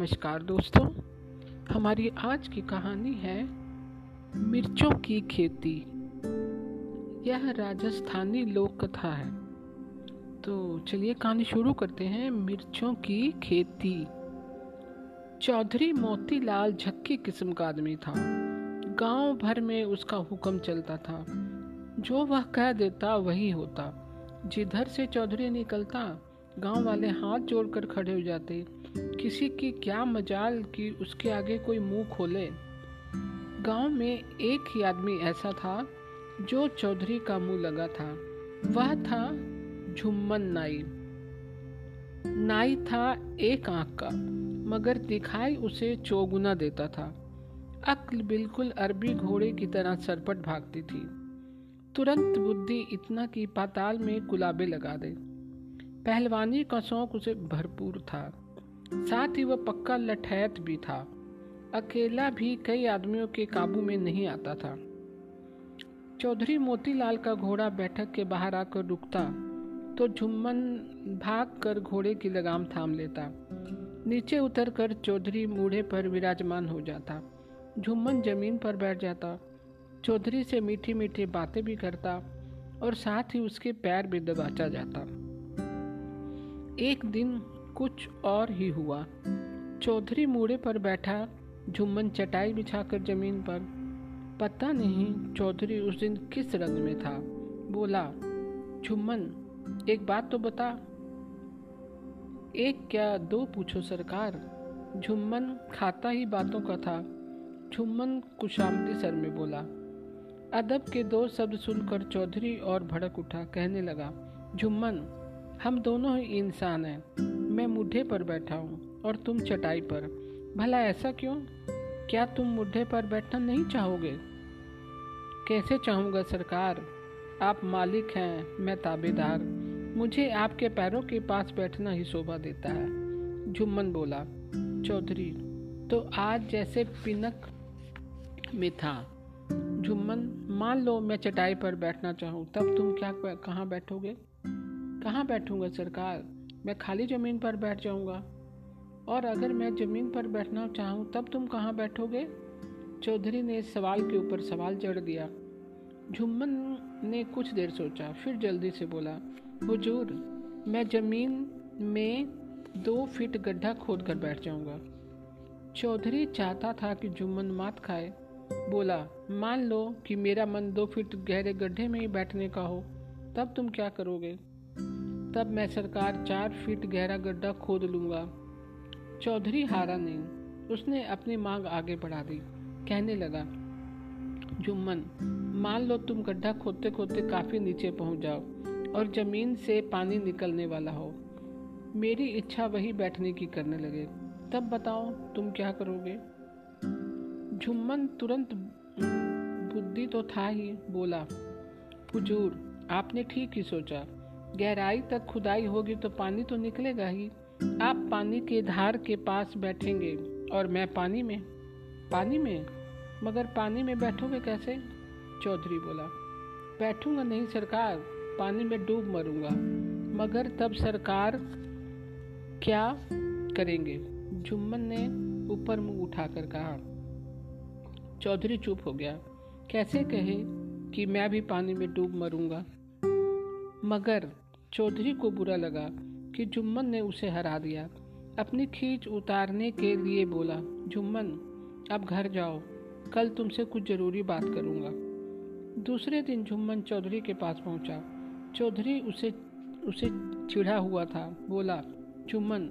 नमस्कार दोस्तों। हमारी आज की कहानी है मिर्चों की खेती। यह राजस्थानी लोक कथा है। तो चलिए कहानी शुरू करते हैं, मिर्चों की खेती। चौधरी मोतीलाल झक्की किस्म का आदमी था। गाँव भर में उसका हुक्म चलता था। जो वह कह देता वही होता। जिधर से चौधरी निकलता, गाँव वाले हाथ जोड़कर खड़े हो जाते। किसी की क्या मजाल कि उसके आगे कोई मुँह खोले। गाँव में एक ही आदमी ऐसा था, जो चौधरी का मुँह लगा था। वह था झुम्मन नाई। नाई था एक आँख का, मगर दिखाई उसे चौगुना देता था। अक्ल बिल्कुल अरबी घोड़े की तरह सरपट भागती थी। तुरंत बुद्धि इतना कि पाताल में गुलाबे लगा दे। पहलवानी का शौक उसे भरपूर था। साथ ही वह पक्का लठैत भी था। अकेला भी कई आदमियों के काबू में नहीं आता था। चौधरी मोतीलाल का घोड़ा बैठक के बाहर आकर रुकता तो झुम्मन भाग कर घोड़े की लगाम थाम लेता। नीचे उतरकर चौधरी मूढ़े पर विराजमान हो जाता। झुम्मन ज़मीन पर बैठ जाता। चौधरी से मीठी मीठी बातें भी करता और साथ ही उसके पैर भी दबाचा जाता। एक दिन कुछ और ही हुआ। चौधरी मूड़े पर बैठा, झुम्मन चटाई बिछाकर ज़मीन पर। पता नहीं चौधरी उस दिन किस रंग में था। बोला, झुम्मन, एक बात तो बता। एक क्या दो पूछो सरकार। झुम्मन खाता ही बातों का था। झुम्मन कुशामदी सर में बोला। अदब के दो शब्द सुनकर चौधरी और भड़क उठा, कहने लगा, झुम्मन, हम दोनों ही इंसान हैं। मैं मुढ़े पर बैठा हूँ और तुम चटाई पर। भला ऐसा क्यों? क्या तुम मुढ़े पर बैठना नहीं चाहोगे? कैसे चाहूँगा सरकार? आप मालिक हैं, मैं ताबेदार। मुझे आपके पैरों के पास बैठना ही शोभा देता है जुम्मन बोला। चौधरी तो आज जैसे पिनक में था। जुम्मन मान लो मैं चटाई पर बैठना चाहूँ, तब तुम क्या कहाँ बैठोगे? कहाँ बैठूँगा सरकार? मैं खाली ज़मीन पर बैठ जाऊँगा। और अगर मैं ज़मीन पर बैठना चाहूँ, तब तुम कहाँ बैठोगे? चौधरी ने सवाल के ऊपर सवाल जड़ दिया। झुम्मन ने कुछ देर सोचा, फिर जल्दी से बोला, हुजूर, मैं ज़मीन में दो फीट गड्ढा खोद कर बैठ जाऊँगा। चौधरी चाहता था कि जुम्मन मात खाए। बोला, मान लो कि मेरा मन दो फीट गहरे गड्ढे में ही बैठने का हो, तब तुम क्या करोगे? तब मैं सरकार चार फीट गहरा गड्ढा खोद लूँगा। चौधरी हारा नहीं उसने अपनी मांग आगे बढ़ा दी। कहने लगा, जुम्मन, मान लो तुम गड्ढा खोदते खोदते काफ़ी नीचे पहुँच जाओ और ज़मीन से पानी निकलने वाला हो। मेरी इच्छा वही बैठने की करने लगे। तब बताओ तुम क्या करोगे? झुम्मन तुरंत बुद्धि तो था ही, बोला, हुजूर, आपने ठीक ही सोचा। गहराई तक खुदाई होगी तो पानी तो निकलेगा ही। आप पानी के धार के पास बैठेंगे और मैं पानी में पानी में? मगर पानी में बैठोगे कैसे? चौधरी बोला, बैठूँगा नहीं सरकार, पानी में डूब मरूँगा। मगर तब सरकार क्या करेंगे? जुम्मन ने ऊपर मुँह उठाकर कहा, चौधरी चुप हो गया। कैसे कहे कि मैं भी पानी में डूब मरूँगा? मगर चौधरी को बुरा लगा कि जुम्मन ने उसे हरा दिया। अपनी खींच उतारने के लिए बोला, जुम्मन, अब घर जाओ। कल तुमसे कुछ ज़रूरी बात करूँगा। दूसरे दिन जुम्मन चौधरी के पास पहुँचा। चौधरी उसे उसे चिढ़ा हुआ था। बोला, जुम्मन,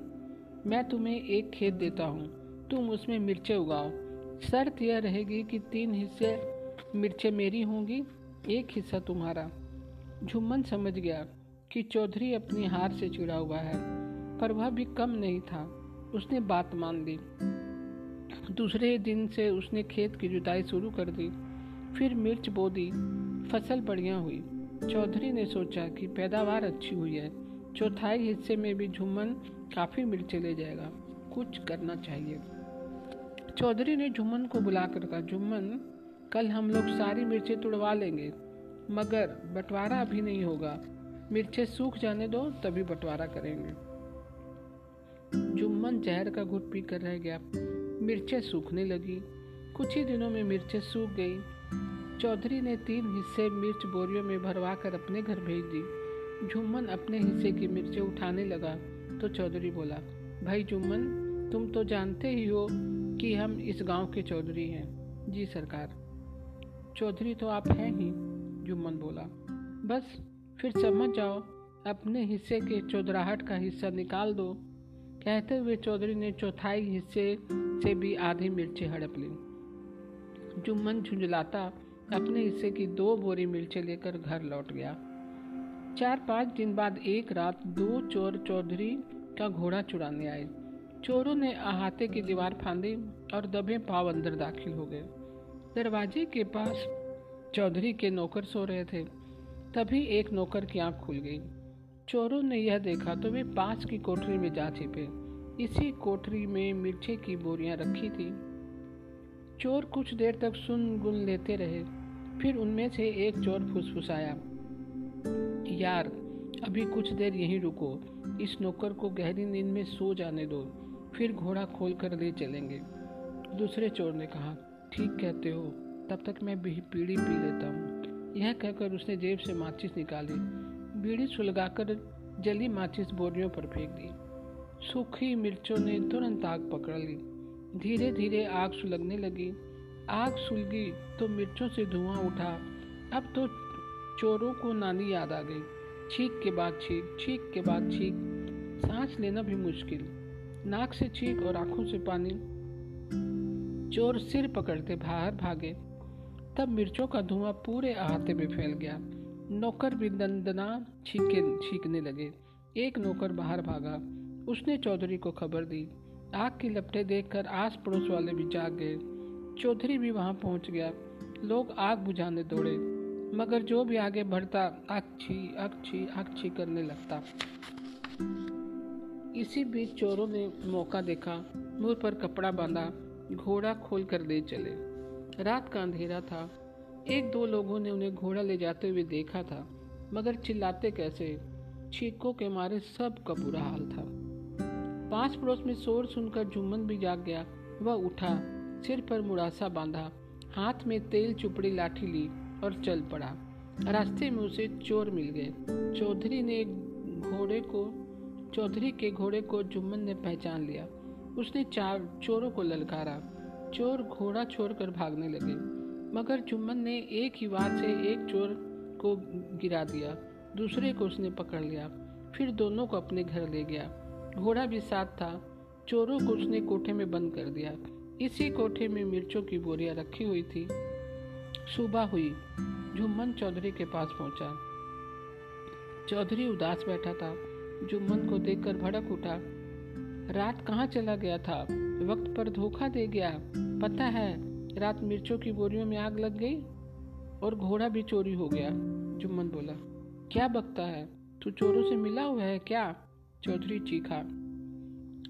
मैं तुम्हें एक खेत देता हूँ। तुम उसमें मिर्चें उगाओ। शर्त यह रहेगी कि तीन हिस्से मिर्चें मेरी होंगी, एक हिस्सा तुम्हारा। झुम्मन समझ गया कि चौधरी अपनी हार से चिड़ा हुआ है, पर वह भी कम नहीं था। उसने बात मान ली। दूसरे दिन से उसने खेत की जुताई शुरू कर दी। फिर मिर्च बो दी फ़सल बढ़िया हुई। चौधरी ने सोचा कि पैदावार अच्छी हुई है। चौथाई हिस्से में भी झुम्मन काफ़ी मिर्चें ले जाएगा। कुछ करना चाहिए। चौधरी ने झुम्मन को बुलाकर कहा, झुम्मन, कल हम लोग सारी मिर्चें तुड़वा लेंगे। मगर बंटवारा अभी नहीं होगा। मिर्चें सूख जाने दो, तभी बंटवारा करेंगे। जुम्मन जहर का घुट पी कर रह गया, मिर्चें सूखने लगी। कुछ ही दिनों में मिर्चें सूख गई। चौधरी ने तीन हिस्से मिर्च बोरियों में भरवा कर अपने घर भेज दी। जुम्मन अपने हिस्से की मिर्चें उठाने लगा तो चौधरी बोला, भाई जुम्मन, तुम तो जानते ही हो कि हम इस गाँव के चौधरी हैं। जी सरकार। चौधरी तो आप हैं ही। जुम्मन बोला, बस, फिर समझ जाओ, अपने हिस्से के चौधराहट का हिस्सा निकाल दो। कहते हुए चौधरी ने चौथाई हिस्से से भी आधी मिर्ची हड़प ली। जुम्मन झुंझलाता, अपने हिस्से की दो बोरी मिर्चें लेकर घर लौट गया। चार पाँच दिन बाद एक रात दो चोर चौधरी का घोड़ा चुराने आए। चोरों ने अहाते की दीवार फांदी और दबे पाव अंदर दाखिल हो गए। दरवाजे के पास चौधरी के नौकर सो रहे थे। तभी एक नौकर की आँख खुल गई। चोरों ने यह देखा तो वे पास की कोठरी में जा छिपे। इसी कोठरी में मिर्चे की बोरियाँ रखी थी। चोर कुछ देर तक सुन गुन लेते रहे। फिर उनमें से एक चोर फुसफुसाया, यार, अभी कुछ देर यहीं रुको। इस नौकर को गहरी नींद में सो जाने दो। फिर घोड़ा खोल कर ले चलेंगे। दूसरे चोर ने कहा, ठीक कहते हो। तब तक मैं पीढ़ी पी लेता हूँ। यह कहकर उसने जेब से माचिस निकाली। बीड़ी सुलगाकर जली माचिस बोरियों पर फेंक दी। सूखी मिर्चों ने तुरंत आग पकड़ ली। धीरे धीरे आग सुलगने लगी। आग सुलगी तो मिर्चों से धुआँ उठा। अब तो चोरों को नानी याद आ गई। छीक के बाद छीक छीक के बाद छीक। सांस लेना भी मुश्किल। नाक से छीक और आँखों से पानी। चोर सिर पकड़ते बाहर भागे। तब मिर्चों का धुआँ पूरे अहाते में फैल गया। नौकर भी दंदना छीके छीकने लगे। एक नौकर बाहर भागा। उसने चौधरी को खबर दी। आग की लपटें देखकर आस पड़ोस वाले भी जाग गए। चौधरी भी वहाँ पहुँच गया। लोग आग बुझाने दौड़े। मगर जो भी आगे बढ़ता अक्षी अक्षी अक्षी करने लगता। इसी बीच चोरों ने मौका देखा। मुँह पर कपड़ा बांधा। घोड़ा खोल कर ले चले। रात का अंधेरा था। एक दो लोगों ने उन्हें घोड़ा ले जाते हुए देखा था, मगर चिल्लाते कैसे? चीखों के मारे सब का बुरा हाल था। पास पड़ोस में शोर सुनकर जुम्मन भी जाग गया। वह उठा, सिर पर मुरासा बांधा, हाथ में तेल चुपड़ी लाठी ली और चल पड़ा। रास्ते में उसे चोर मिल गए। चौधरी ने घोड़े को, चौधरी के घोड़े को जुम्मन ने पहचान लिया। उसने चार चोरों को ललकारा। चोर घोड़ा छोड़कर भागने लगे। मगर चुम्बन ने एक ही बार से एक चोर को गिरा दिया। दूसरे को उसने पकड़ लिया। फिर दोनों को अपने घर ले गया। घोड़ा भी साथ था। चोरों को उसने कोठे में बंद कर दिया। इसी कोठे में मिर्चों की बोरियाँ रखी हुई थी। सुबह हुई। जुम्मन चौधरी के पास पहुँचा। चौधरी उदास बैठा था। जुम्मन को देखकर भड़क उठा। रात कहाँ चला गया था? वक्त पर धोखा दे गया। पता है, रात मिर्चों की बोरियों में आग लग गई और घोड़ा भी चोरी हो गया, जुम्मन बोला। क्या बकता है? तू चोरों से मिला हुआ है क्या? चौधरी चीखा।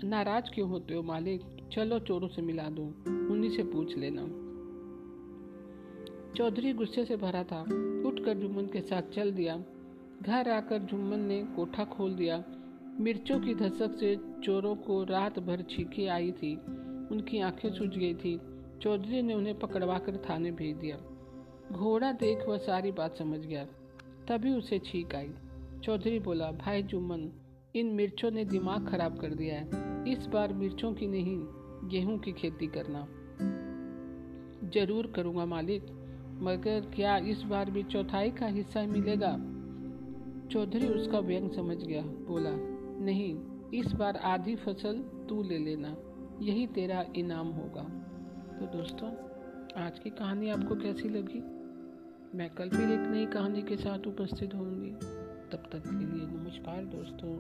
नाराज़ क्यों होते हो मालिक? चलो चोरों से मिला दो, उन्हीं से पूछ लेना। चौधरी गुस्से से भरा था। उठकर जुम्मन के साथ चल दिया। घर आकर जुम्मन ने कोठा खोल दिया। मिर्चों की धसक से चोरों को रात भर छींकी आई थी। उनकी आँखें सूझ गई थी। चौधरी ने उन्हें पकड़वा कर थाने भेज दिया। घोड़ा देख वह सारी बात समझ गया। तभी उसे छींक आई। चौधरी बोला, भाई जुम्मन, इन मिर्चों ने दिमाग खराब कर दिया है। इस बार मिर्चों की नहीं, गेहूँ की खेती करना। ज़रूर करूँगा मालिक, मगर क्या इस बार भी चौथाई का हिस्सा मिलेगा? चौधरी उसका व्यंग समझ गया, बोला नहीं, इस बार आधी फ़सल तू ले लेना, यही तेरा इनाम होगा। तो दोस्तों, आज की कहानी आपको कैसी लगी? मैं कल फिर एक नई कहानी के साथ उपस्थित होंगी तब तक के लिए नमस्कार दोस्तों।